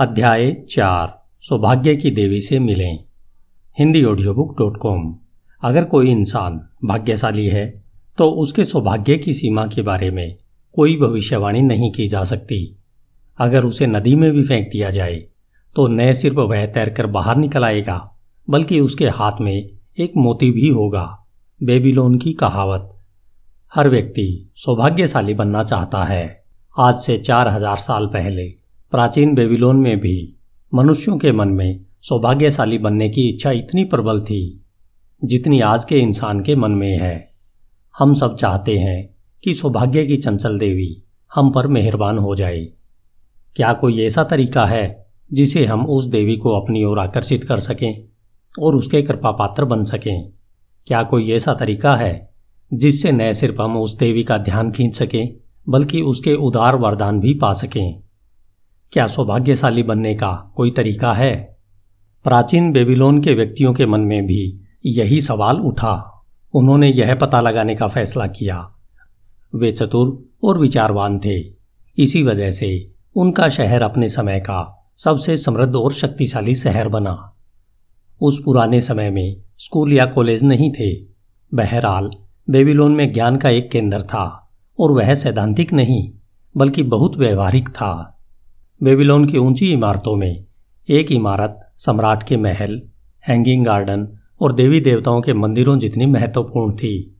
अध्याय चार, सौभाग्य की देवी से मिलें। Hindi audio book dot com अगर कोई इंसान भाग्यशाली है तो उसके सौभाग्य की सीमा के बारे में कोई भविष्यवाणी नहीं की जा सकती। अगर उसे नदी में भी फेंक दिया जाए तो न सिर्फ़ वह तैरकर बाहर निकल आएगा, बल्कि उसके हाथ में एक मोती भी होगा। बेबीलोन की कहावत, हर व्यक्ति सौभाग्यशाली बनना चाहता है। आज से चार हज़ार साल पहले प्राचीन बेबीलोन में भी मनुष्यों के मन में सौभाग्यशाली बनने की इच्छा इतनी प्रबल थी, जितनी आज के इंसान के मन में है। हम सब चाहते हैं कि सौभाग्य की चंचल देवी हम पर मेहरबान हो जाए। क्या कोई ऐसा तरीका है जिसे हम उस देवी को अपनी ओर आकर्षित कर सकें और उसके कृपा पात्र बन सकें? क्या कोई ऐसा तरीका है जिससे न सिर्फ़ हम उस देवी का ध्यान खींच सकें, बल्कि उसके उदार वरदान भी पा सकें? क्या सौभाग्यशाली बनने का कोई तरीका है? प्राचीन बेबीलोन के व्यक्तियों के मन में भी यही सवाल उठा। उन्होंने यह पता लगाने का फैसला किया। वे चतुर और विचारवान थे। इसी वजह से उनका शहर अपने समय का सबसे समृद्ध और शक्तिशाली शहर बना। उस पुराने समय में स्कूल या कॉलेज नहीं थे। बहरहाल, बेबीलोन में ज्ञान का एक केंद्र था और वह सैद्धांतिक नहीं, बल्कि बहुत व्यवहारिक था। बेबीलोन की ऊँची इमारतों में एक इमारत, सम्राट के महल हैंगिंग गार्डन और देवी देवताओं के मंदिरों जितनी महत्वपूर्ण थी।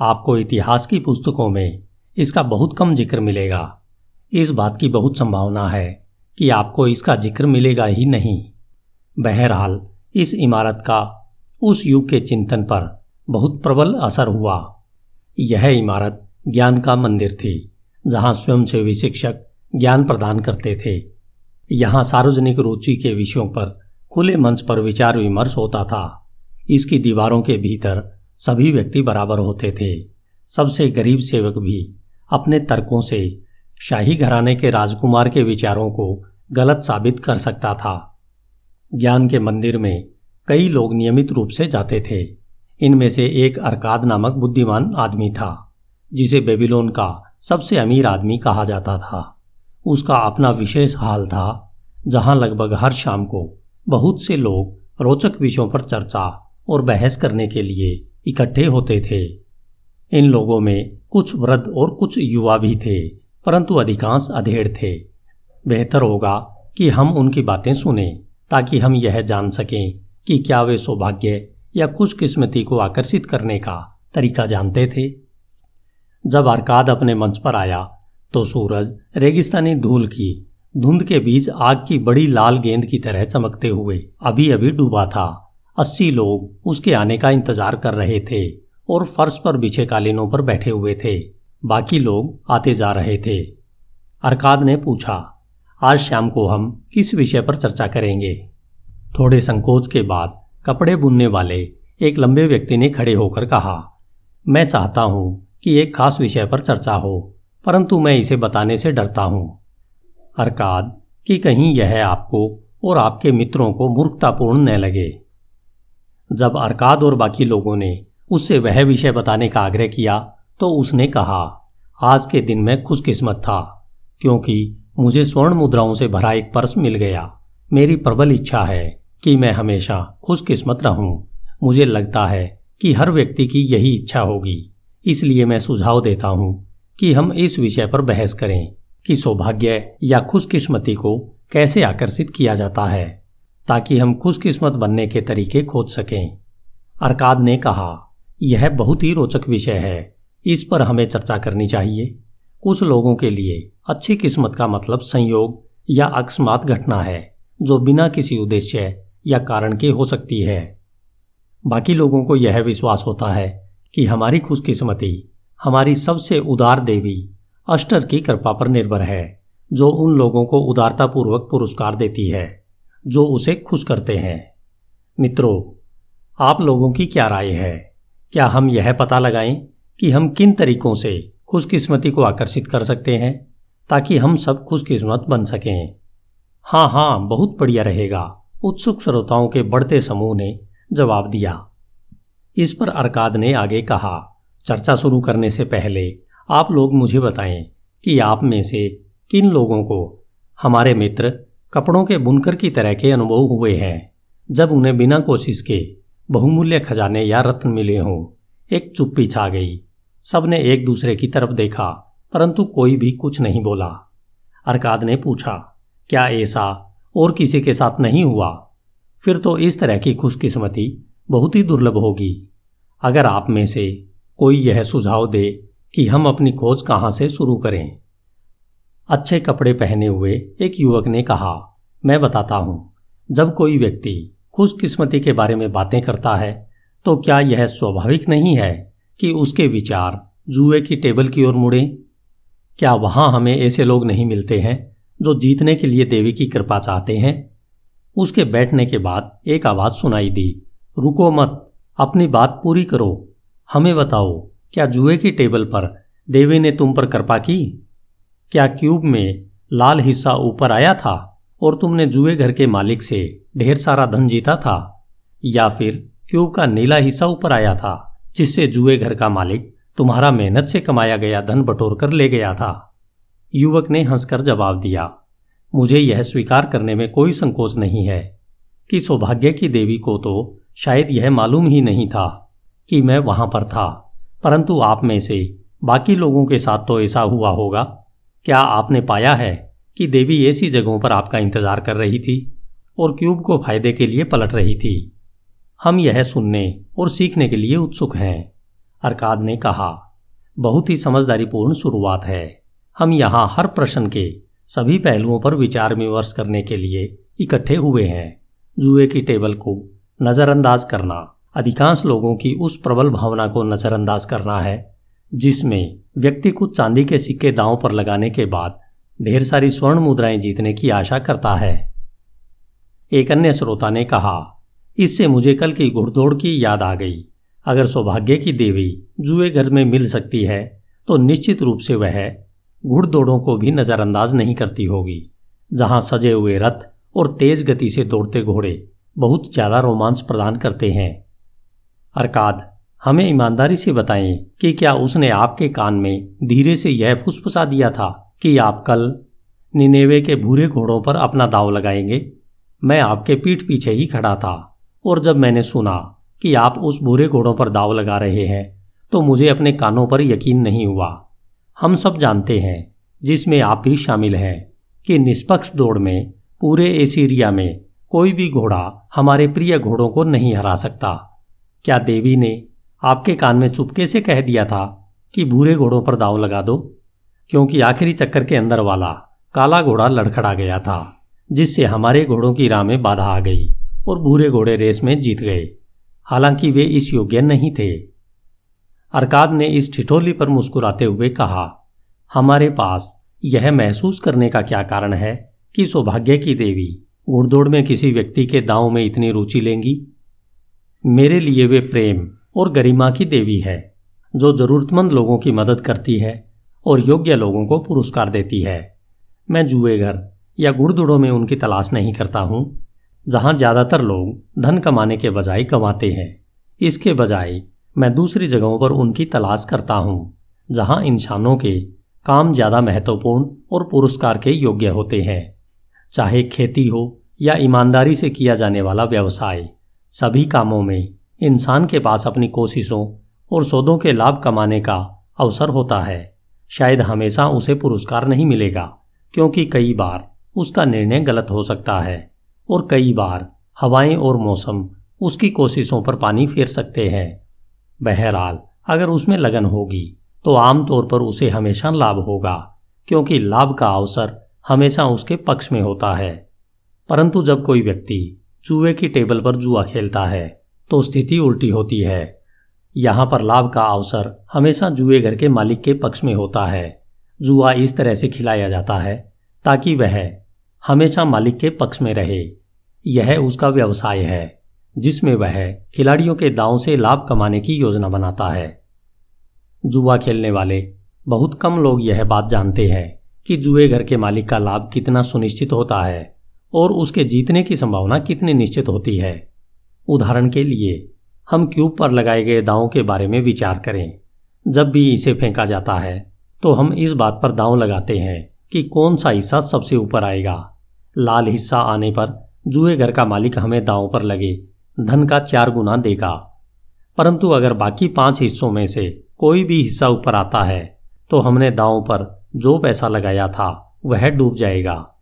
आपको इतिहास की पुस्तकों में इसका बहुत कम ज़िक्र मिलेगा। इस बात की बहुत संभावना है कि आपको इसका ज़िक्र मिलेगा ही नहीं। बहरहाल, इस इमारत का उस युग के चिंतन पर बहुत प्रबल असर हुआ। यह इमारत ज्ञान का मंदिर थी, जहाँ स्वयंसेवी शिक्षक ज्ञान प्रदान करते थे। यहाँ सार्वजनिक रुचि के विषयों पर खुले मंच पर विचार विमर्श होता था। इसकी दीवारों के भीतर सभी व्यक्ति बराबर होते थे। सबसे गरीब सेवक भी अपने तर्कों से शाही घराने के राजकुमार के विचारों को गलत साबित कर सकता था। ज्ञान के मंदिर में कई लोग नियमित रूप से जाते थे। इनमें से एक अरकाद नामक बुद्धिमान आदमी था, जिसे बेबीलोन का सबसे अमीर आदमी कहा जाता था। उसका अपना विशेष हाल था, जहाँ लगभग हर शाम को बहुत से लोग रोचक विषयों पर चर्चा और बहस करने के लिए इकट्ठे होते थे। इन लोगों में कुछ वृद्ध और कुछ युवा भी थे, परंतु अधिकांश अधेड़ थे। बेहतर होगा कि हम उनकी बातें सुने, ताकि हम यह जान सकें कि क्या वे सौभाग्य या खुशकिस्मती को आकर्षित करने का तरीका जानते थे। जब अरकाद अपने मंच पर आया तो सूरज रेगिस्तानी धूल की, धुंध के बीच आग की बड़ी लाल गेंद की तरह चमकते हुए अभी अभी डूबा था। अस्सी लोग उसके आने का इंतज़ार कर रहे थे और फर्श पर बिछे कालीनों पर बैठे हुए थे। बाकी लोग आते जा रहे थे। अरकाद ने पूछा, आज शाम को हम किस विषय पर चर्चा करेंगे? थोड़े संकोच के बाद कपड़े बुनने वाले एक लंबे व्यक्ति ने खड़े होकर कहा, मैं चाहता हूँ कि एक खास विषय पर चर्चा हो। परंतु मैं इसे बताने से डरता हूँ। अरकाद, कि कहीं यह आपको और आपके मित्रों को मूर्खतापूर्ण न लगे। जब अरकाद और बाकी लोगों ने उससे वह विषय बताने का आग्रह किया तो उसने कहा, आज के दिन मैं खुशकिस्मत था, क्योंकि मुझे स्वर्ण मुद्राओं से भरा एक पर्स मिल गया। मेरी प्रबल इच्छा है कि मैं हमेशा खुशकिस्मत रहूँ। मुझे लगता है कि हर व्यक्ति की यही इच्छा होगी, इसलिए मैं सुझाव देता हूँ कि हम इस विषय पर बहस करें कि सौभाग्य या खुशकिस्मती को कैसे आकर्षित किया जाता है, ताकि हम खुशकिस्मत बनने के तरीके खोज सकें। अरकाद ने कहा, यह बहुत ही रोचक विषय है। इस पर हमें चर्चा करनी चाहिए। कुछ लोगों के लिए अच्छी किस्मत का मतलब संयोग या अकस्मात घटना है, जो बिना किसी उद्देश्य या कारण के हो सकती है। बाकी लोगों को यह विश्वास होता है कि हमारी खुशकिस्मती हमारी सबसे उदार देवी, अष्टर की कृपा पर निर्भर है, जो उन लोगों को उदारतापूर्वक पुरस्कार देती है, जो उसे खुश करते हैं। मित्रों, आप लोगों की क्या राय है? क्या हम यह पता लगाएँ कि हम किन तरीकों से खुशकिस्मती को आकर्षित कर सकते हैं, ताकि हम सब खुशकिस्मत बन सकें? हाँ हाँ बहुत बढ़िया रहेगा, उत्सुक श्रोताओं के बढ़ते समूह ने जवाब दिया। इस पर अरकाद ने आगे कहा चर्चा शुरू करने से पहले आप लोग मुझे बताएँ कि आप में से किन लोगों को हमारे मित्र कपड़ों के बुनकर की तरह के अनुभव हुए हैं? जब उन्हें बिना कोशिश के बहुमूल्य खजाने या रत्न मिले हों, एक चुप्पी छा गई। सबने एक दूसरे की तरफ़ देखा, परंतु कोई भी कुछ नहीं बोला। अरकाद ने पूछा, क्या ऐसा और किसी के साथ नहीं हुआ? फिर तो इस तरह की खुशकिस्मती बहुत ही दुर्लभ होगी। अगर आप में से कोई यह सुझाव दे कि हम अपनी खोज कहाँ से शुरू करें। अच्छे कपड़े पहने हुए एक युवक ने कहा, मैं बताता हूँ, जब कोई व्यक्ति खुशकिस्मती के बारे में बातें करता है तो क्या यह स्वाभाविक नहीं है कि उसके विचार जुए की टेबल की ओर मुड़े? क्या वहाँ हमें ऐसे लोग नहीं मिलते हैं, जो जीतने के लिए देवी की कृपा चाहते हैं? उसके बैठने के बाद एक आवाज़ सुनाई दी, रुको मत, अपनी बात पूरी करो हमें बताओ, क्या जुए की टेबल पर देवी ने तुम पर कृपा की? क्या क्यूब में लाल हिस्सा ऊपर आया था और तुमने जुए घर के मालिक से ढेर सारा धन जीता था? या फिर क्यूब का नीला हिस्सा ऊपर आया था, जिससे जुए घर का मालिक तुम्हारा मेहनत से कमाया गया धन बटोर कर ले गया था? युवक ने हंसकर जवाब दिया, मुझे यह स्वीकार करने में कोई संकोच नहीं है कि सौभाग्य की देवी को तो शायद यह मालूम ही नहीं था। कि मैं वहाँ पर था। परंतु आप में से बाकी लोगों के साथ तो ऐसा हुआ होगा। क्या आपने पाया है कि देवी ऐसी जगहों पर आपका इंतज़ार कर रही थी और क्यूब को फ़ायदे के लिए पलट रही थी? हम यह सुनने और सीखने के लिए उत्सुक हैं। अरकाद ने कहा, बहुत ही समझदारीपूर्ण शुरुआत है। हम यहाँ हर प्रश्न के सभी पहलुओं पर विचार विमर्श करने के लिए इकट्ठे हुए हैं। जुए की टेबल को नज़रअंदाज करना। अधिकांश लोगों की उस प्रबल भावना को नज़रअंदाज करना है, जिसमें व्यक्ति को चांदी के सिक्के दांव पर लगाने के बाद ढेर सारी स्वर्ण मुद्राएँ जीतने की आशा करता है। एक अन्य श्रोता ने कहा, इससे मुझे कल की घुड़दौड़ की याद आ गई। अगर सौभाग्य की देवी जुए घर में मिल सकती है तो निश्चित रूप से वह घुड़दौड़ों को भी नज़रअंदाज नहीं करती होगी, जहाँ सजे हुए रथ और तेज गति से दौड़ते घोड़े बहुत ज़्यादा रोमांच प्रदान करते हैं। अरकाद, हमें ईमानदारी से बताएँ कि क्या उसने आपके कान में धीरे से यह फुसफुसा दिया था कि आप कल निनेवे के भूरे घोड़ों पर अपना दाव लगाएँगे? मैं आपके पीठ पीछे ही खड़ा था और जब मैंने सुना कि आप उस भूरे घोड़ों पर दाव लगा रहे हैं तो मुझे अपने कानों पर यकीन नहीं हुआ। हम सब जानते हैं, जिसमें आप भी शामिल हैं, कि निष्पक्ष दौड़ में, पूरे एसीरिया में कोई भी घोड़ा हमारे प्रिय घोड़ों को नहीं हरा सकता। क्या देवी ने आपके कान में चुपके से कह दिया था कि भूरे घोड़ों पर दाव लगा दो? क्योंकि आखिरी चक्कर के अंदर वाला काला घोड़ा लड़खड़ा गया था, जिससे हमारे घोड़ों की राह में बाधा आ गई और भूरे घोड़े रेस में जीत गए। हालाँकि वे इस योग्य नहीं थे। अरकाद ने इस ठिठोली पर मुस्कुराते हुए कहा, हमारे पास यह महसूस करने का क्या कारण है कि सौभाग्य की देवी घुड़दौड़ में किसी व्यक्ति के दांव में इतनी रुचि लेंगी? मेरे लिए वे प्रेम और गरिमा की देवी है, जो जरूरतमंद लोगों की मदद करती है और योग्य लोगों को पुरस्कार देती है। मैं जुए घर या गुड़दुड़ों में उनकी तलाश नहीं करता हूँ, जहाँ ज़्यादातर लोग धन कमाने के बजाय कमाते हैं। इसके बजाय मैं दूसरी जगहों पर उनकी तलाश करता हूँ, जहाँ इंसानों के काम ज़्यादा महत्वपूर्ण और पुरस्कार के योग्य होते हैं। चाहे खेती हो या ईमानदारी से किया जाने वाला व्यवसाय सभी कामों में इंसान के पास अपनी कोशिशों और सौदों के लाभ कमाने का अवसर होता है। शायद हमेशा उसे पुरस्कार नहीं मिलेगा, क्योंकि कई बार उसका निर्णय गलत हो सकता है और कई बार हवाएँ और मौसम उसकी कोशिशों पर पानी फेर सकते हैं। बहरहाल, अगर उसमें लगन होगी तो आमतौर पर उसे हमेशा लाभ होगा, क्योंकि लाभ का अवसर हमेशा उसके पक्ष में होता है। परंतु जब कोई व्यक्ति जुए की टेबल पर जुआ खेलता है तो स्थिति उल्टी होती है। यहाँ पर लाभ का अवसर हमेशा जुए घर के मालिक के पक्ष में होता है। जुआ इस तरह से खिलाया जाता है, ताकि वह हमेशा मालिक के पक्ष में रहे। यह उसका व्यवसाय है, जिसमें वह खिलाड़ियों के दांव से लाभ कमाने की योजना बनाता है। जुआ खेलने वाले बहुत कम लोग यह बात जानते हैं कि जुए घर के मालिक का लाभ कितना सुनिश्चित होता है। और उसके जीतने की संभावना कितनी निश्चित होती है? उदाहरण के लिए, हम क्यूब पर लगाए गए दावों के बारे में विचार करें। जब भी इसे फेंका जाता है तो हम इस बात पर दांव लगाते हैं कि कौन सा हिस्सा सबसे ऊपर आएगा। लाल हिस्सा आने पर जुए घर का मालिक हमें दांव पर लगे, धन का चार गुना देगा। परंतु अगर बाकी पाँच हिस्सों में से कोई भी हिस्सा ऊपर आता है तो हमने दांव पर जो पैसा लगाया था, वह डूब जाएगा।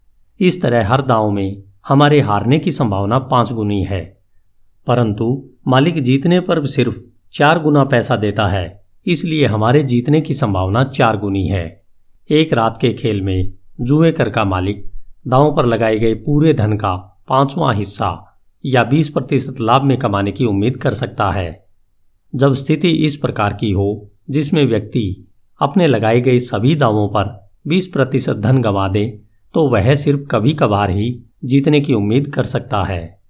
इस तरह हर दांव में हमारे हारने की संभावना पाँच गुनी है। परंतु मालिक जीतने पर सिर्फ़ चार गुना पैसा देता है, इसलिए हमारे जीतने की संभावना चार गुनी है। एक रात के खेल में जुए कर का मालिक दांव पर लगाए गए पूरे धन का पांचवां हिस्सा या बीस प्रतिशत लाभ में कमाने की उम्मीद कर सकता है। जब स्थिति इस प्रकार की हो, जिसमें व्यक्ति अपने लगाए गए सभी दावों पर बीस प्रतिशत धन गंवा दे तो वह सिर्फ़ कभी कभार ही जीतने की उम्मीद कर सकता है।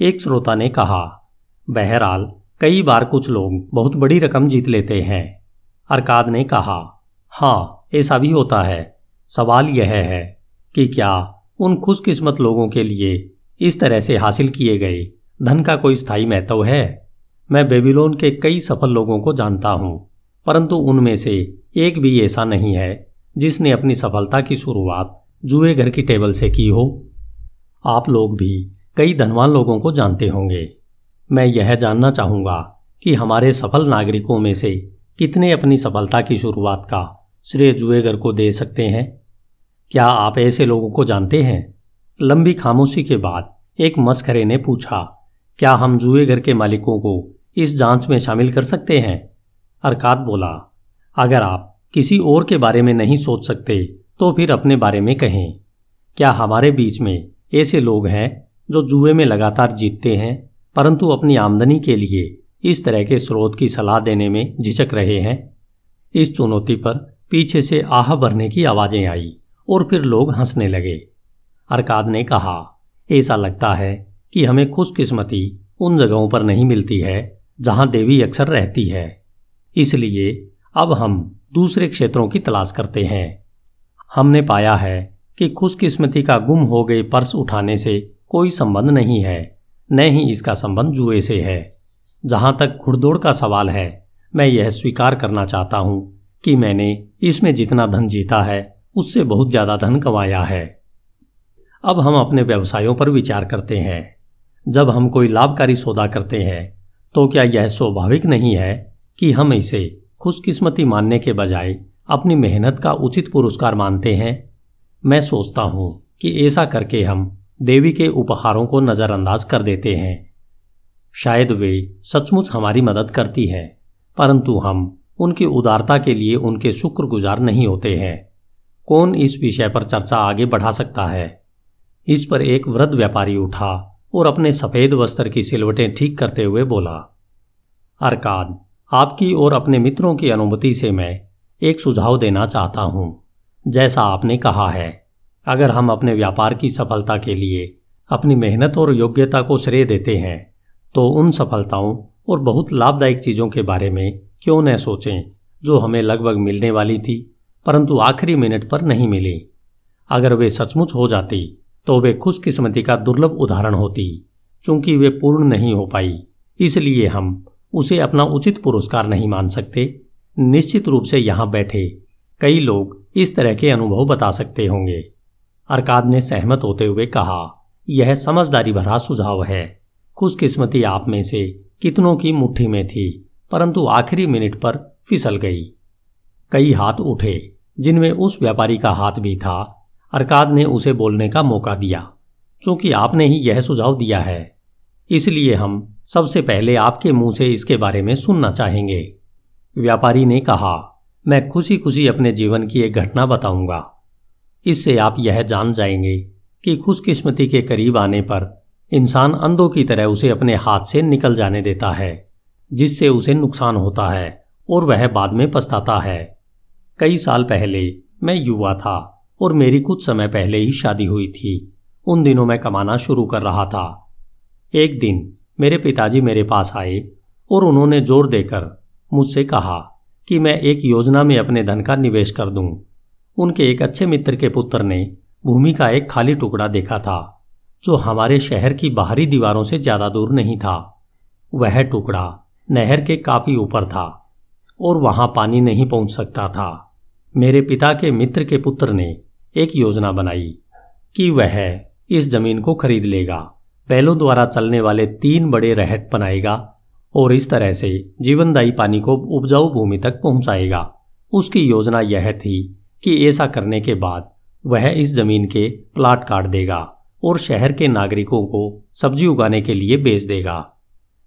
एक श्रोता ने कहा, बहरहाल, कई बार कुछ लोग बहुत बड़ी रकम जीत लेते हैं। अरकाद ने कहा हाँ ऐसा भी होता है। सवाल यह है कि क्या उन खुशकिस्मत लोगों के लिए इस तरह से हासिल किए गए धन का कोई स्थायी महत्व है? मैं बेबीलोन के कई सफल लोगों को जानता हूँ, परंतु उनमें से एक भी ऐसा नहीं है जिसने अपनी सफलता की शुरुआत जुए घर की टेबल से की हो। आप लोग भी कई धनवान लोगों को जानते होंगे। मैं यह जानना चाहूँगा कि हमारे सफल नागरिकों में से कितने अपनी सफलता की शुरुआत का श्रेय जुएगर को दे सकते हैं? क्या आप ऐसे लोगों को जानते हैं? लंबी खामोशी के बाद एक मस्खरे ने पूछा, क्या हम जुएगर के मालिकों को इस जाँच में शामिल कर सकते हैं? अरकात बोला, अगर आप किसी और के बारे में नहीं सोच सकते तो फिर अपने बारे में कहें, क्या हमारे बीच में ऐसे लोग हैं जो जुए में लगातार जीतते हैं, परंतु अपनी आमदनी के लिए इस तरह के स्रोत की सलाह देने में झिझक रहे हैं? इस चुनौती पर पीछे से आह भरने की आवाज़ें आई और फिर लोग हंसने लगे। अरकाद ने कहा, ऐसा लगता है कि हमें खुशकिस्मती उन जगहों पर नहीं मिलती है जहाँ देवी अक्सर रहती है। इसलिए अब हम दूसरे क्षेत्रों की तलाश करते हैं। हमने पाया है कि खुशकिस्मती का गुम हो गए पर्स उठाने से कोई संबंध नहीं है, न ही इसका संबंध जुए से है। जहाँ तक घुड़दौड़ का सवाल है, मैं यह स्वीकार करना चाहता हूँ कि मैंने इसमें जितना धन जीता है, उससे बहुत ज़्यादा धन कमाया है। अब हम अपने व्यवसायों पर विचार करते हैं। जब हम कोई लाभकारी सौदा करते हैं तो क्या यह स्वाभाविक नहीं है कि हम इसे खुशकिस्मती मानने के बजाय अपनी मेहनत का उचित पुरस्कार मानते हैं। मैं सोचता हूँ कि ऐसा करके हम देवी के उपहारों को नज़रअंदाज कर देते हैं। शायद वे सचमुच हमारी मदद करती है, परंतु हम उनकी उदारता के लिए उनके शुक्रगुजार नहीं होते हैं। कौन इस विषय पर चर्चा आगे बढ़ा सकता है? इस पर एक वृद्ध व्यापारी उठा और अपने सफ़ेद वस्त्र की सिलवटें ठीक करते हुए बोला अरकाद आपकी और अपने मित्रों की अनुमति से मैं एक सुझाव देना चाहता हूँ। जैसा आपने कहा है, अगर हम अपने व्यापार की सफलता के लिए अपनी मेहनत और योग्यता को श्रेय देते हैं तो उन सफलताओं और बहुत लाभदायक चीज़ों के बारे में क्यों न सोचें, जो हमें लगभग मिलने वाली थी, परंतु आखिरी मिनट पर नहीं मिली। अगर वे सचमुच हो जाती तो वे खुशकिस्मती का दुर्लभ उदाहरण होती, चूँकि वे पूर्ण नहीं हो पाई, इसलिए हम उसे अपना उचित पुरस्कार नहीं मान सकते। निश्चित रूप से यहाँ बैठे कई लोग इस तरह के अनुभव बता सकते होंगे। अरकाद ने सहमत होते हुए कहा, यह समझदारी भरा सुझाव है। खुशकिस्मती आप में से कितनों की मुट्ठी में थी, परंतु आखिरी मिनट पर फिसल गई। कई हाथ उठे, जिनमें उस व्यापारी का हाथ भी था। अरकाद ने उसे बोलने का मौका दिया क्योंकि आपने ही यह सुझाव दिया है, इसलिए हम सबसे पहले आपके मुँह से इसके बारे में सुनना चाहेंगे। व्यापारी ने कहा, मैं खुशी खुशी अपने जीवन की एक घटना बताऊँगा। इससे आप यह जान जाएँगे कि खुशकिस्मती के करीब आने पर इंसान अंधों की तरह उसे अपने हाथ से निकल जाने देता है, जिससे उसे नुकसान होता है और वह बाद में पछताता है। कई साल पहले मैं युवा था और मेरी कुछ समय पहले ही शादी हुई थी। उन दिनों मैं कमाना शुरू कर रहा था। एक दिन मेरे पिताजी मेरे पास आए और उन्होंने ज़ोर देकर मुझसे कहा कि मैं एक योजना में अपने धन का निवेश कर दूँ। उनके एक अच्छे मित्र के पुत्र ने भूमि का एक खाली टुकड़ा देखा था, जो हमारे शहर की बाहरी दीवारों से ज़्यादा दूर नहीं था। वह टुकड़ा नहर के काफ़ी ऊपर था और वहाँ पानी नहीं पहुँच सकता था। मेरे पिता के मित्र के पुत्र ने एक योजना बनाई कि वह इस ज़मीन को खरीद लेगा, बैलों द्वारा चलने वाले तीन बड़े रहट बनाएगा और इस तरह से जीवनदायी पानी को उपजाऊ भूमि तक पहुंचाएगा। उसकी योजना यह थी कि ऐसा करने के बाद वह इस ज़मीन के प्लाट काट देगा और शहर के नागरिकों को सब्ज़ी उगाने के लिए बेच देगा।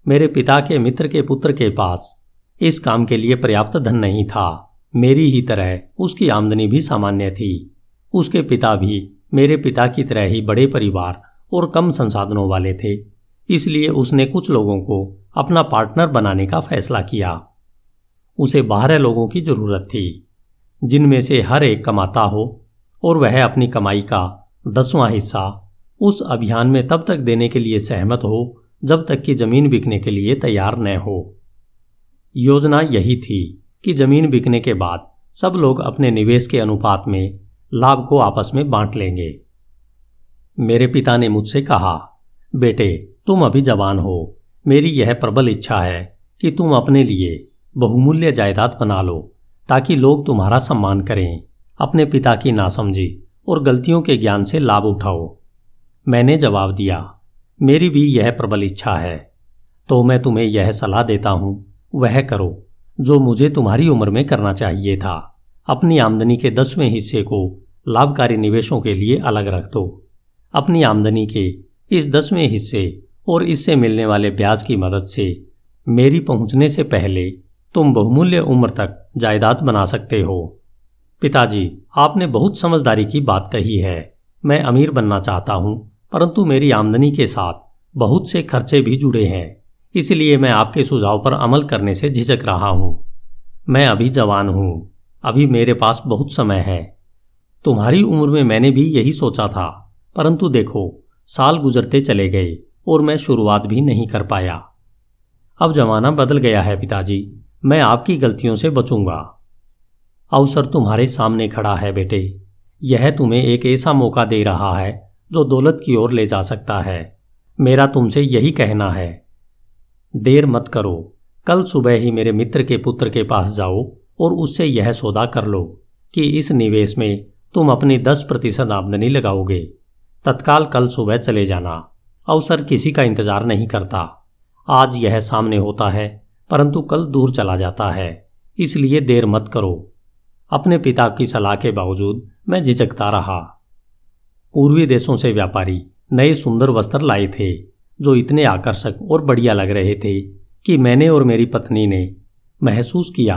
मेरे पिता के मित्र के पुत्र के पास इस काम के लिए पर्याप्त धन नहीं था। मेरी ही तरह उसकी आमदनी भी सामान्य थी। उसके पिता भी मेरे पिता की तरह ही बड़े परिवार और कम संसाधनों वाले थे। इसलिए उसने कुछ लोगों को अपना पार्टनर बनाने का फैसला किया। उसे बारह लोगों की ज़रूरत थी, जिनमें से हर एक कमाता हो और वह अपनी कमाई का दसवां हिस्सा उस अभियान में तब तक देने के लिए सहमत हो, जब तक कि ज़मीन बिकने के लिए तैयार न हो। योजना यही थी कि ज़मीन बिकने के बाद सब लोग अपने निवेश के अनुपात में लाभ को आपस में बांट लेंगे। मेरे पिता ने मुझसे कहा, बेटे, तुम अभी जवान हो। मेरी यह प्रबल इच्छा है कि तुम अपने लिए बहुमूल्य जायदाद बना लो, ताकि लोग तुम्हारा सम्मान करें, अपने पिता की नासमझी और गलतियों के ज्ञान से लाभ उठाओ। मैंने जवाब दिया, मेरी भी यह प्रबल इच्छा है। तो मैं तुम्हें यह सलाह देता हूँ, वह करो, जो मुझे तुम्हारी उम्र में करना चाहिए था। अपनी आमदनी के दसवें हिस्से को लाभकारी निवेशों के लिए अलग रख दो। अपनी आमदनी के इस दसवें हिस्से और इससे मिलने वाले ब्याज की मदद से मेरी पहुँचने से पहले तुम बहुमूल्य उम्र तक जायदाद बना सकते हो। पिताजी, आपने बहुत समझदारी की बात कही है। मैं अमीर बनना चाहता हूँ, परंतु मेरी आमदनी के साथ बहुत से खर्चे भी जुड़े हैं। इसलिए मैं आपके सुझाव पर अमल करने से झिझक रहा हूँ। मैं अभी जवान हूँ। अभी मेरे पास बहुत समय है। तुम्हारी उम्र में मैंने भी यही सोचा था, परंतु देखो, साल गुजरते चले गए। और मैं शुरुआत भी नहीं कर पाया। अब जमाना बदल गया है पिताजी। मैं आपकी गलतियों से बचूँगा। अवसर तुम्हारे सामने खड़ा है बेटे। यह तुम्हें एक ऐसा मौका दे रहा है जो दौलत की ओर ले जा सकता है। मेरा तुमसे यही कहना है। देर मत करो। कल सुबह ही मेरे मित्र के पुत्र के पास जाओ और उससे यह सौदा कर लो कि इस निवेश में तुम अपनी दस प्रतिशत आमदनी लगाओगे। तत्काल कल सुबह चले जाना। अवसर किसी का इंतज़ार नहीं करता। आज यह सामने होता है, परंतु कल दूर चला जाता है, इसलिए देर मत करो। अपने पिता की सलाह के बावजूद मैं झिझकता रहा। पूर्वी देशों से व्यापारी नए सुंदर वस्त्र लाए थे, जो इतने आकर्षक और बढ़िया लग रहे थे कि मैंने और मेरी पत्नी ने महसूस किया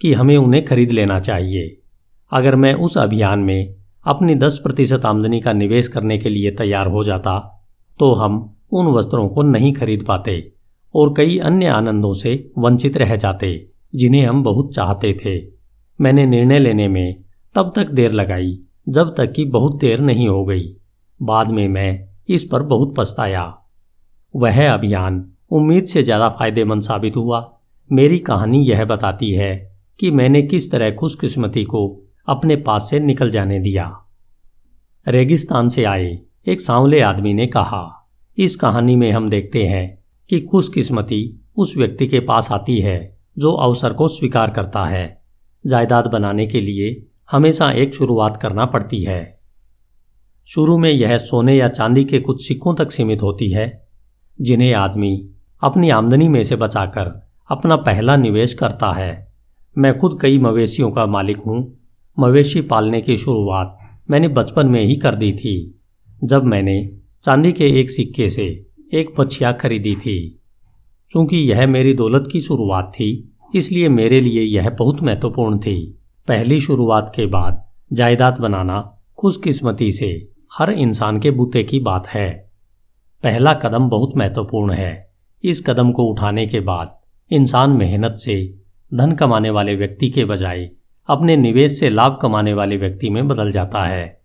कि हमें उन्हें खरीद लेना चाहिए। अगर मैं उस अभियान में अपनी दस प्रतिशत आमदनी का निवेश करने के लिए तैयार हो जाता तो हम उन वस्त्रों को नहीं खरीद पाते और कई अन्य आनंदों से वंचित रह जाते, जिन्हें हम बहुत चाहते थे। मैंने निर्णय लेने में तब तक देर लगाई, जब तक कि बहुत देर नहीं हो गई। बाद में मैं इस पर बहुत पछताया। वह अभियान उम्मीद से ज़्यादा फ़ायदेमंद साबित हुआ। मेरी कहानी यह बताती है कि मैंने किस तरह खुशकिस्मती को अपने पास से निकल जाने दिया। रेगिस्तान से आए। एक सांवले आदमी ने कहा, इस कहानी में हम देखते हैं कि खुशकिस्मती उस व्यक्ति के पास आती है जो अवसर को स्वीकार करता है। जायदाद बनाने के लिए हमेशा एक शुरुआत करना पड़ती है। शुरू में यह सोने या चांदी के कुछ सिक्कों तक सीमित होती है, जिन्हें आदमी अपनी आमदनी में से बचाकर अपना पहला निवेश करता है। मैं खुद कई मवेशियों का मालिक हूँ। मवेशी पालने की शुरुआत मैंने बचपन में ही कर दी थी। जब मैंने चांदी के एक सिक्के से एक पछिया खरीदी थी। चूँकि यह मेरी दौलत की शुरुआत थी, इसलिए मेरे लिए यह बहुत महत्वपूर्ण थी। पहली शुरुआत के बाद जायदाद बनाना खुशकिस्मती से हर इंसान के बूते की बात है। पहला कदम बहुत महत्वपूर्ण है। इस कदम को उठाने के बाद इंसान मेहनत से धन कमाने वाले व्यक्ति के बजाय अपने निवेश से लाभ कमाने वाले व्यक्ति में बदल जाता है।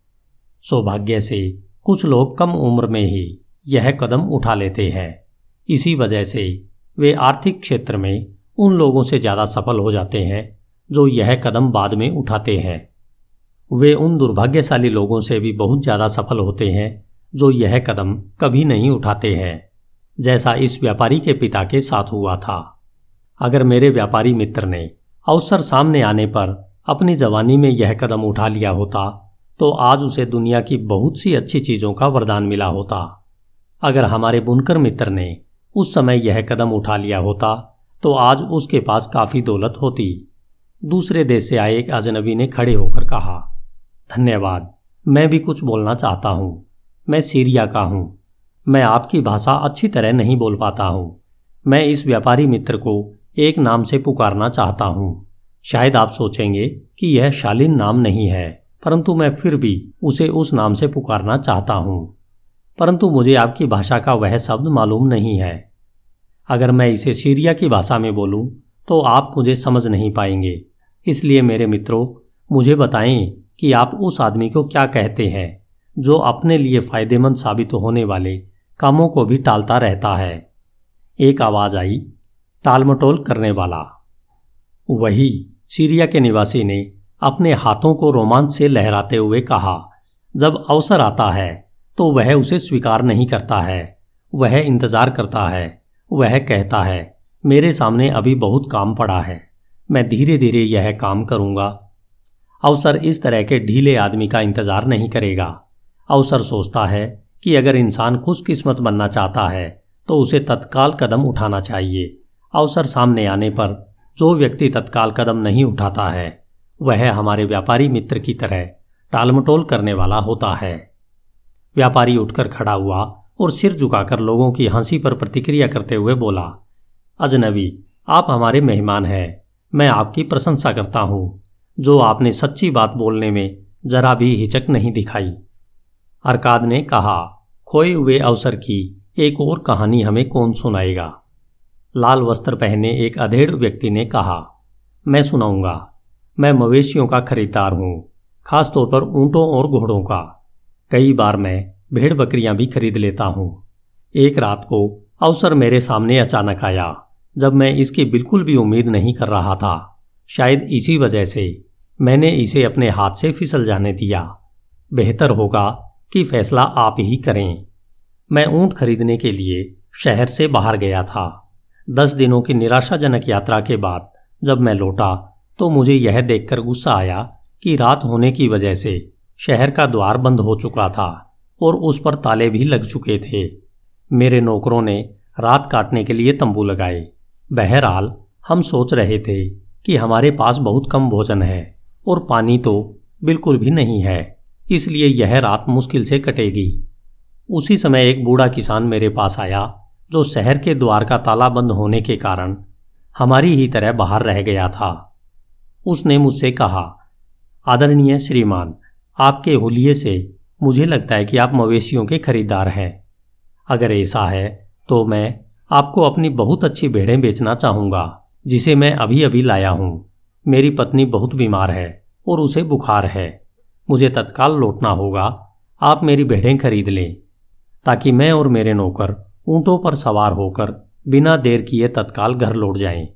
सौभाग्य से कुछ लोग कम उम्र में ही यह कदम उठा लेते हैं। इसी वजह से वे आर्थिक क्षेत्र में उन लोगों से ज़्यादा सफल हो जाते हैं, जो यह कदम बाद में उठाते हैं। वे उन दुर्भाग्यशाली लोगों से भी बहुत ज़्यादा सफल होते हैं, जो यह कदम कभी नहीं उठाते हैं, जैसा इस व्यापारी के पिता के साथ हुआ था। अगर मेरे व्यापारी मित्र ने अवसर सामने आने पर अपनी जवानी में यह कदम उठा लिया होता तो आज उसे दुनिया की बहुत सी अच्छी चीज़ों का वरदान मिला होता। अगर हमारे बुनकर मित्र ने उस समय यह कदम उठा लिया होता तो आज उसके पास काफ़ी दौलत होती। दूसरे देश से आए एक अजनबी ने खड़े होकर कहा, धन्यवाद, मैं भी कुछ बोलना चाहता हूँ। मैं सीरिया का हूँ। मैं आपकी भाषा अच्छी तरह नहीं बोल पाता हूँ। मैं इस व्यापारी मित्र को एक नाम से पुकारना चाहता हूँ। शायद आप सोचेंगे कि यह शालीन नाम नहीं है। परंतु मैं फिर भी उसे उस नाम से पुकारना चाहता हूँ। परंतु मुझे आपकी भाषा का वह शब्द मालूम नहीं है। अगर मैं इसे सीरिया की भाषा में बोलूँ तो आप मुझे समझ नहीं पाएँगे। इसलिए मेरे मित्रों, मुझे बताएँ कि आप उस आदमी को क्या कहते हैं, जो अपने लिए फ़ायदेमंद साबित होने वाले कामों को भी टालता रहता है। एक आवाज़ आई टालमटोल करने वाला। वही, सीरिया के निवासी ने अपने हाथों को रोमांच से लहराते हुए कहा, जब अवसर आता है तो वह उसे स्वीकार नहीं करता है। वह इंतज़ार करता है। वह कहता है, मेरे सामने अभी बहुत काम पड़ा है। मैं धीरे धीरे यह काम करूँगा। अवसर इस तरह के ढीले आदमी का इंतज़ार नहीं करेगा। अवसर सोचता है कि अगर इंसान खुशकिस्मत बनना चाहता है तो उसे तत्काल कदम उठाना चाहिए। अवसर सामने आने पर जो व्यक्ति तत्काल कदम नहीं उठाता है वह हमारे व्यापारी मित्र की तरह टालमटोल करने वाला होता है। व्यापारी उठकर खड़ा हुआ और सिर झुकाकर लोगों की हँसी पर प्रतिक्रिया करते हुए बोला, अजनबी, आप हमारे मेहमान हैं। मैं आपकी प्रशंसा करता हूँ। जो आपने सच्ची बात बोलने में जरा भी हिचक नहीं दिखाई। अरकाद ने कहा, खोए हुए अवसर की एक और कहानी हमें कौन सुनाएगा? लाल वस्त्र पहने एक अधेड़ व्यक्ति ने कहा, मैं सुनाऊँगा। मैं मवेशियों का खरीदार हूँ, खासतौर पर ऊंटों और घोड़ों का। कई बार मैं भेड़ बकरियाँ भी खरीद लेता हूँ। एक रात को अवसर मेरे सामने अचानक आया, जब मैं इसकी बिल्कुल भी उम्मीद नहीं कर रहा था। शायद इसी वजह से मैंने इसे अपने हाथ से फिसल जाने दिया। बेहतर होगा कि फैसला आप ही करें। मैं ऊँट खरीदने के लिए शहर से बाहर गया था। दस दिनों की निराशाजनक यात्रा के बाद जब मैं लौटा तो मुझे यह देखकर गुस्सा आया कि रात होने की वजह से शहर का द्वार बंद हो चुका था और उस पर ताले भी लग चुके थे। मेरे नौकरों ने रात काटने के लिए तंबू लगाए। बहरहाल, हम सोच रहे थे कि हमारे पास बहुत कम भोजन है और पानी तो बिल्कुल भी नहीं है, इसलिए यह रात मुश्किल से कटेगी। उसी समय एक बूढ़ा किसान मेरे पास आया जो शहर के द्वार का ताला बंद होने के कारण हमारी ही तरह बाहर रह गया था। उसने मुझसे कहा, आदरणीय श्रीमान, आपके होलिये से मुझे लगता है कि आप मवेशियों के खरीदार हैं। अगर ऐसा है तो मैं आपको अपनी बहुत अच्छी भेड़ें बेचना चाहूँगा, जिसे मैं अभी अभी लाया हूँ। मेरी पत्नी बहुत बीमार है और उसे बुखार है। मुझे तत्काल लौटना होगा। आप मेरी भेड़ें खरीद लें, ताकि मैं और मेरे नौकर ऊंटों पर सवार होकर बिना देर किए तत्काल घर लौट जाएँ।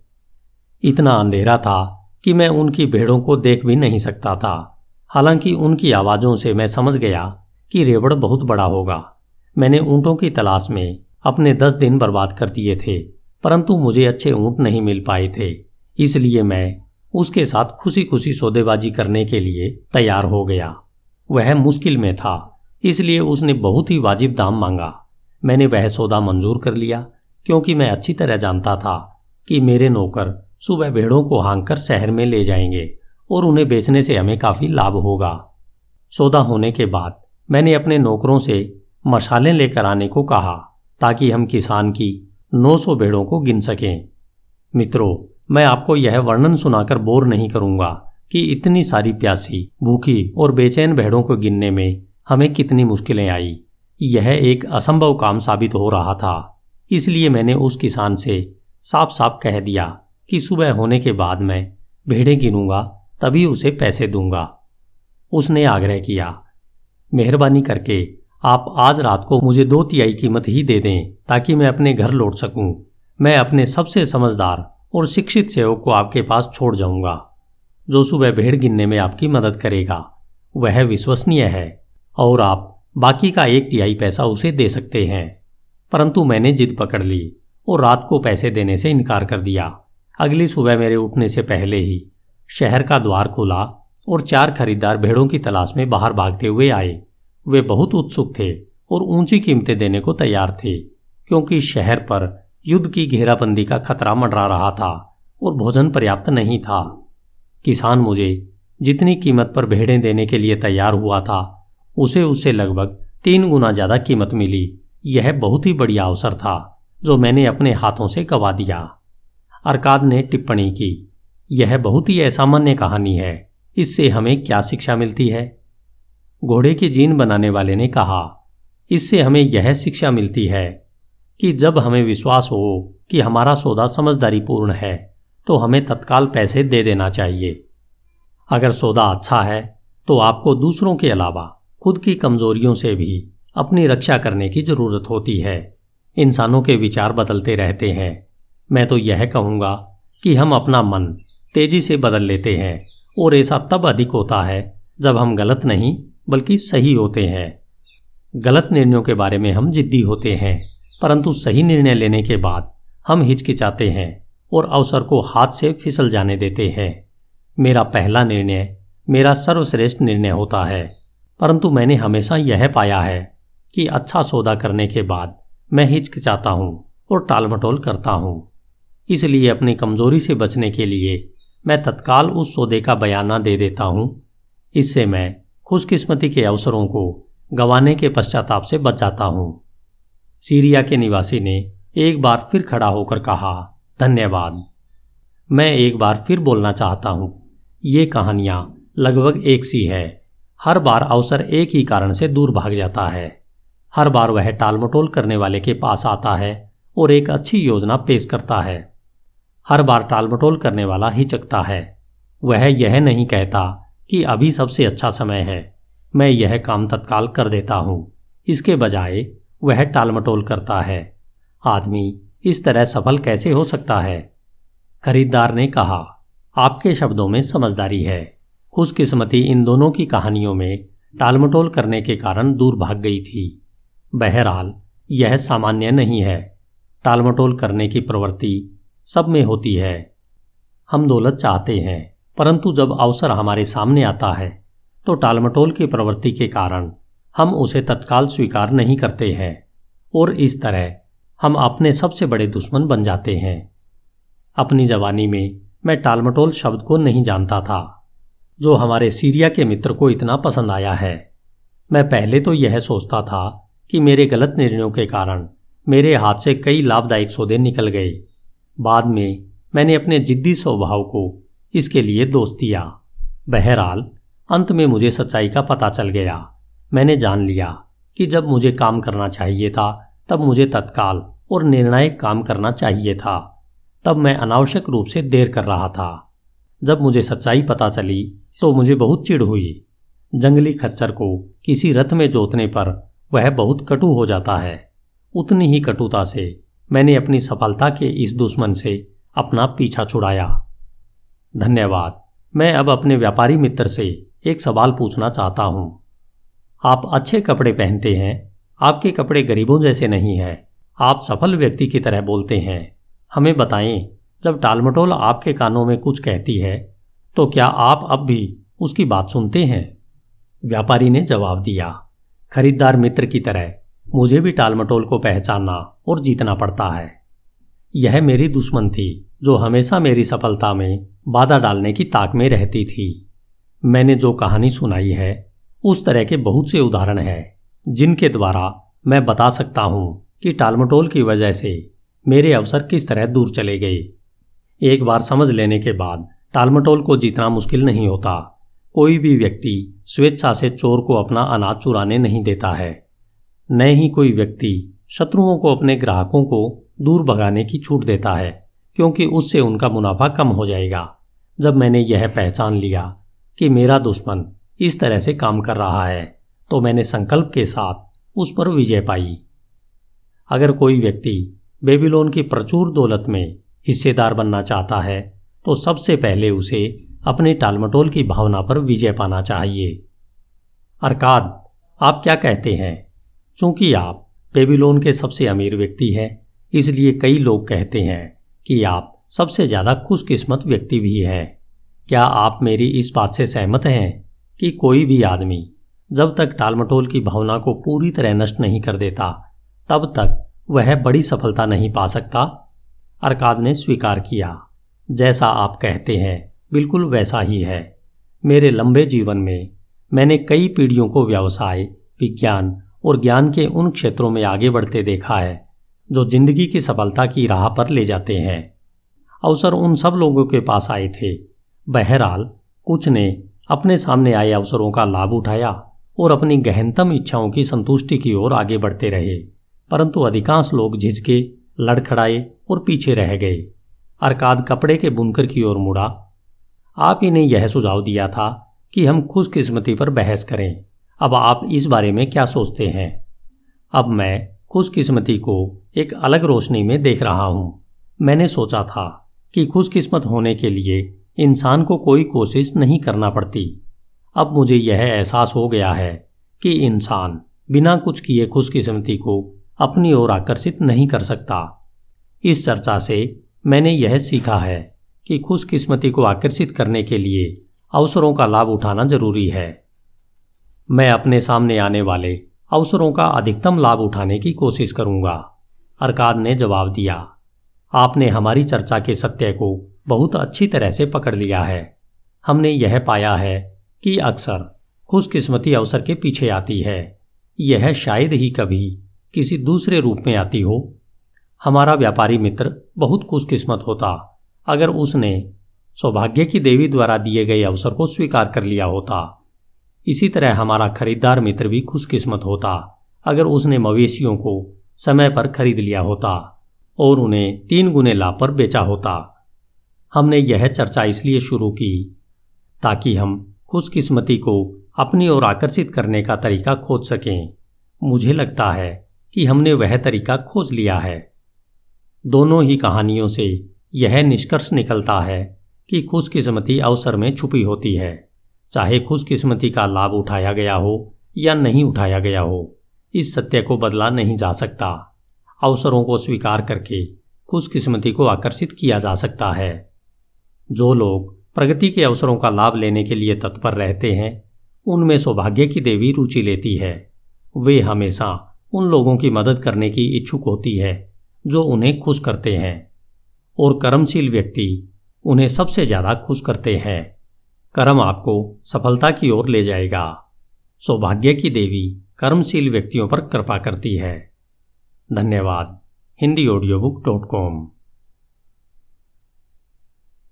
इतना अंधेरा था कि मैं उनकी भेड़ों को देख भी नहीं सकता था। हालाँकि उनकी आवाज़ों से मैं समझ गया कि रेवड़ बहुत बड़ा होगा। मैंने ऊंटों की तलाश में अपने दस दिन बर्बाद कर दिए थे, परंतु मुझे अच्छे ऊँट नहीं मिल पाए थे। इसलिए मैं उसके साथ खुशी खुशी सौदेबाजी करने के लिए तैयार हो गया। वह मुश्किल में था, इसलिए उसने बहुत ही वाजिब दाम मांगा। मैंने वह सौदा मंजूर कर लिया, क्योंकि मैं अच्छी तरह जानता था कि मेरे नौकर सुबह भेड़ों को हांग कर शहर में ले जाएँगे और उन्हें बेचने से हमें काफ़ी लाभ होगा। सौदा होने के बाद मैंने अपने नौकरों से मसाले लेकर आने को कहा, ताकि हम किसान की 900 भेड़ों को गिन सकें। मित्रों, मैं आपको यह वर्णन सुनाकर बोर नहीं करूँगा कि इतनी सारी प्यासी, भूखी और बेचैन भेड़ों को गिनने में हमें कितनी मुश्किलें आई। यह एक असंभव काम साबित हो रहा था, इसलिए मैंने उस किसान से साफ़ साफ़ कह दिया। कि सुबह होने के बाद मैं भेड़ें गिनूँगा, तभी उसे पैसे दूँगा। उसने आग्रह किया, मेहरबानी करके आप आज रात को मुझे दो तिहाई कीमत ही दे दें, ताकि मैं अपने घर लौट सकूँ। मैं अपने सबसे समझदार और शिक्षित सेवक को आपके पास छोड़ जाऊँगा, जो सुबह भेड़ गिनने में आपकी मदद करेगा। वह विश्वसनीय है, और आप बाकी का एक तिहाई पैसा उसे दे सकते हैं। परंतु मैंने जिद पकड़ ली और रात को पैसे देने से इनकार कर दिया। अगली सुबह मेरे उठने से पहले ही शहर का द्वार खुला और चार खरीदार भेड़ों की तलाश में बाहर भागते हुए आए। वे बहुत उत्सुक थे और ऊँची कीमतें देने को तैयार थे, क्योंकि शहर पर युद्ध की घेराबंदी का खतरा मंडरा रहा था और भोजन पर्याप्त नहीं था। किसान मुझे जितनी कीमत पर भेड़ें देने के लिए तैयार हुआ था, उसे उससे लगभग तीन गुना ज़्यादा कीमत मिली। यह बहुत ही बढ़िया अवसर था, जो मैंने अपने हाथों से गवा दिया। अरकाद ने टिप्पणी की। यह बहुत ही असामान्य कहानी है। इससे हमें क्या शिक्षा मिलती है? घोड़े की जीन बनाने वाले ने कहा, इससे हमें यह शिक्षा मिलती है कि जब हमें विश्वास हो कि हमारा सौदा समझदारी पूर्ण है तो हमें तत्काल पैसे दे देना चाहिए। अगर सौदा अच्छा है तो आपको दूसरों के अलावा, खुद की कमजोरियों से भी, अपनी रक्षा करने की ज़रूरत होती है। इंसानों के विचार बदलते रहते हैं। मैं तो यह कहूँगा कि हम अपना मन तेज़ी से बदल लेते हैं और ऐसा तब अधिक होता है जब हम गलत नहीं, बल्कि सही होते हैं। गलत निर्णयों के बारे में हम जिद्दी होते हैं, परंतु सही निर्णय लेने के बाद हम हिचकिचाते हैं और अवसर को हाथ से फिसल जाने देते हैं। मेरा पहला निर्णय, मेरा सर्वश्रेष्ठ निर्णय होता है, परंतु मैंने हमेशा यह पाया है कि अच्छा सौदा करने के बाद मैं हिचकिचाता हूँ और टालमटोल करता हूँ। इसलिए अपनी कमज़ोरी से बचने के लिए मैं तत्काल उस सौदे का बयाना दे देता हूँ। इससे मैं खुशकिस्मती के अवसरों को गंवाने के पश्चाताप से बच जाता हूँ। सीरिया के निवासी ने एक बार फिर खड़ा होकर कहा, धन्यवाद। मैं एक बार फिर बोलना चाहता हूँ। ये कहानियाँ लगभग एक सी है। हर बार अवसर एक ही कारण से दूर भाग जाता है। हर बार वह टालमटोल करने वाले के पास आता है और एक अच्छी योजना पेश करता है। हर बार टालमटोल करने वाला हिचकता है। वह यह नहीं कहता कि अभी सबसे अच्छा समय है। मैं यह काम तत्काल कर देता हूँ। इसके बजाय वह टालमटोल करता है। आदमी इस तरह सफल कैसे हो सकता है? खरीदार ने कहा, आपके शब्दों में समझदारी है। खुशकिस्मती इन दोनों की कहानियों में टालमटोल करने के कारण दूर भाग गई थी। बहरहाल, यह सामान्य नहीं है। टालमटोल करने की प्रवृत्ति सब में होती है। हम दौलत चाहते हैं, परंतु जब अवसर हमारे सामने आता है तो टालमटोल की प्रवृत्ति के कारण हम उसे तत्काल स्वीकार नहीं करते हैं और इस तरह हम अपने सबसे बड़े दुश्मन बन जाते हैं। अपनी जवानी में मैं टालमटोल शब्द को नहीं जानता था, जो हमारे सीरिया के मित्र को इतना पसंद आया है। मैं पहले तो यह सोचता था कि मेरे गलत निर्णयों के कारण मेरे हाथ से कई लाभदायक सौदे निकल गए बाद में मैंने अपने जिद्दी स्वभाव को इसके लिए दोष दिया। बहरहाल, अंत में मुझे सच्चाई का पता चल गया। मैंने जान लिया कि जब मुझे काम करना चाहिए था, तब मुझे तत्काल और निर्णायक काम करना चाहिए था। तब मैं अनावश्यक रूप से देर कर रहा था। जब मुझे सच्चाई पता चली तो मुझे बहुत चिढ़ हुई। जंगली खच्चर को किसी रथ में जोतने पर वह बहुत कटु हो जाता है। उतनी ही कटुता से मैंने अपनी सफलता के इस दुश्मन से अपना पीछा छुड़ाया। धन्यवाद। मैं अब अपने व्यापारी मित्र से एक सवाल पूछना चाहता हूँ। आप अच्छे कपड़े पहनते हैं? आपके कपड़े गरीबों जैसे नहीं हैं। आप सफल व्यक्ति की तरह बोलते हैं। हमें बताएँ, जब टालमटोल आपके कानों में कुछ कहती है तो क्या आप अब भी उसकी बात सुनते हैं? व्यापारी ने जवाब दिया। खरीदार मित्र की तरह। मुझे भी टालमटोल को पहचानना और जीतना पड़ता है। यह मेरी दुश्मन थी, जो हमेशा मेरी सफलता में बाधा डालने की ताक में रहती थी। मैंने जो कहानी सुनाई है, उस तरह के बहुत से उदाहरण हैं, जिनके द्वारा मैं बता सकता हूँ कि टालमटोल की वजह से मेरे अवसर किस तरह दूर चले गए। एक बार समझ लेने के बाद टालमटोल को जीतना मुश्किल नहीं होता। कोई भी व्यक्ति स्वेच्छा से चोर को अपना अनाज चुराने नहीं देता है। न ही कोई व्यक्ति शत्रुओं को अपने ग्राहकों को दूर भगाने की छूट देता है, क्योंकि उससे उनका मुनाफा कम हो जाएगा। जब मैंने यह पहचान लिया कि मेरा दुश्मन इस तरह से काम कर रहा है तो मैंने संकल्प के साथ उस पर विजय पाई। अगर कोई व्यक्ति बेबीलोन की प्रचुर दौलत में हिस्सेदार बनना चाहता है तो सबसे पहले उसे अपने टालमटोल की भावना पर विजय पाना चाहिए। अरकाद, आप क्या कहते हैं? चूँकि आप बेबीलोन के सबसे अमीर व्यक्ति हैं, इसलिए कई लोग कहते हैं कि आप सबसे ज़्यादा खुशकिस्मत व्यक्ति भी हैं। क्या आप मेरी इस बात से सहमत हैं कि कोई भी आदमी जब तक टालमटोल की भावना को पूरी तरह नष्ट नहीं कर देता, तब तक वह बड़ी सफलता नहीं पा सकता? अरकाद ने स्वीकार किया। जैसा आप कहते हैं, बिल्कुल वैसा ही है। मेरे लंबे जीवन में मैंने कई पीढ़ियों को व्यवसाय, विज्ञान और ज्ञान के उन क्षेत्रों में आगे बढ़ते देखा है, जो ज़िंदगी की सफलता की राह पर ले जाते हैं। अवसर उन सब लोगों के पास आए थे। बहरहाल, कुछ ने अपने सामने आए अवसरों का लाभ उठाया और अपनी गहनतम इच्छाओं की संतुष्टि की ओर आगे बढ़ते रहे, परंतु अधिकांश लोग झिझके, लड़खड़ाए और पीछे रह गए। अरकाद कपड़े के बुनकर की ओर मुड़ा। आप ही ने यह सुझाव दिया था कि हम खुशकिस्मती पर बहस करें। अब आप इस बारे में क्या सोचते हैं? अब मैं खुशकिस्मती को एक अलग रोशनी में देख रहा हूँ। मैंने सोचा था कि खुशकिस्मत होने के लिए इंसान को कोई कोशिश नहीं करना पड़ती। अब मुझे यह एहसास हो गया है कि इंसान बिना कुछ किए खुशकिस्मती को अपनी ओर आकर्षित नहीं कर सकता। इस चर्चा से मैंने यह सीखा है कि खुशकिस्मती को आकर्षित करने के लिए अवसरों का लाभ उठाना ज़रूरी है। मैं अपने सामने आने वाले अवसरों का अधिकतम लाभ उठाने की कोशिश करूँगा। अरकाद ने जवाब दिया, आपने हमारी चर्चा के सत्य को बहुत अच्छी तरह से पकड़ लिया है। हमने यह पाया है कि अक्सर खुशकिस्मती अवसर के पीछे आती है। यह शायद ही कभी किसी दूसरे रूप में आती हो। हमारा व्यापारी मित्र बहुत खुशकिस्मत होता, अगर उसने सौभाग्य की देवी द्वारा दिए गए अवसर को स्वीकार कर लिया होता। इसी तरह हमारा खरीदार मित्र भी खुशकिस्मत होता, अगर उसने मवेशियों को समय पर खरीद लिया होता और उन्हें तीन गुने लाभ पर बेचा होता। हमने यह चर्चा इसलिए शुरू की ताकि हम खुशकिस्मती को अपनी ओर आकर्षित करने का तरीका खोज सकें। मुझे लगता है कि हमने वह तरीका खोज लिया है। दोनों ही कहानियों से यह निष्कर्ष निकलता है कि खुशकिस्मती अवसर में छुपी होती है। चाहे खुशकिस्मती का लाभ उठाया गया हो या नहीं उठाया गया हो, इस सत्य को बदला नहीं जा सकता। अवसरों को स्वीकार करके खुशकिस्मती को आकर्षित किया जा सकता है। जो लोग प्रगति के अवसरों का लाभ लेने के लिए तत्पर रहते हैं, उनमें सौभाग्य की देवी रुचि लेती है। वे हमेशा उन लोगों की मदद करने की इच्छुक होती है, जो उन्हें खुश करते हैं। और कर्मशील व्यक्ति उन्हें सबसे ज़्यादा खुश करते हैं। कर्म आपको सफलता की ओर ले जाएगा। सौभाग्य की देवी कर्मशील व्यक्तियों पर कृपा करती है। धन्यवाद। Hindi audio book dot com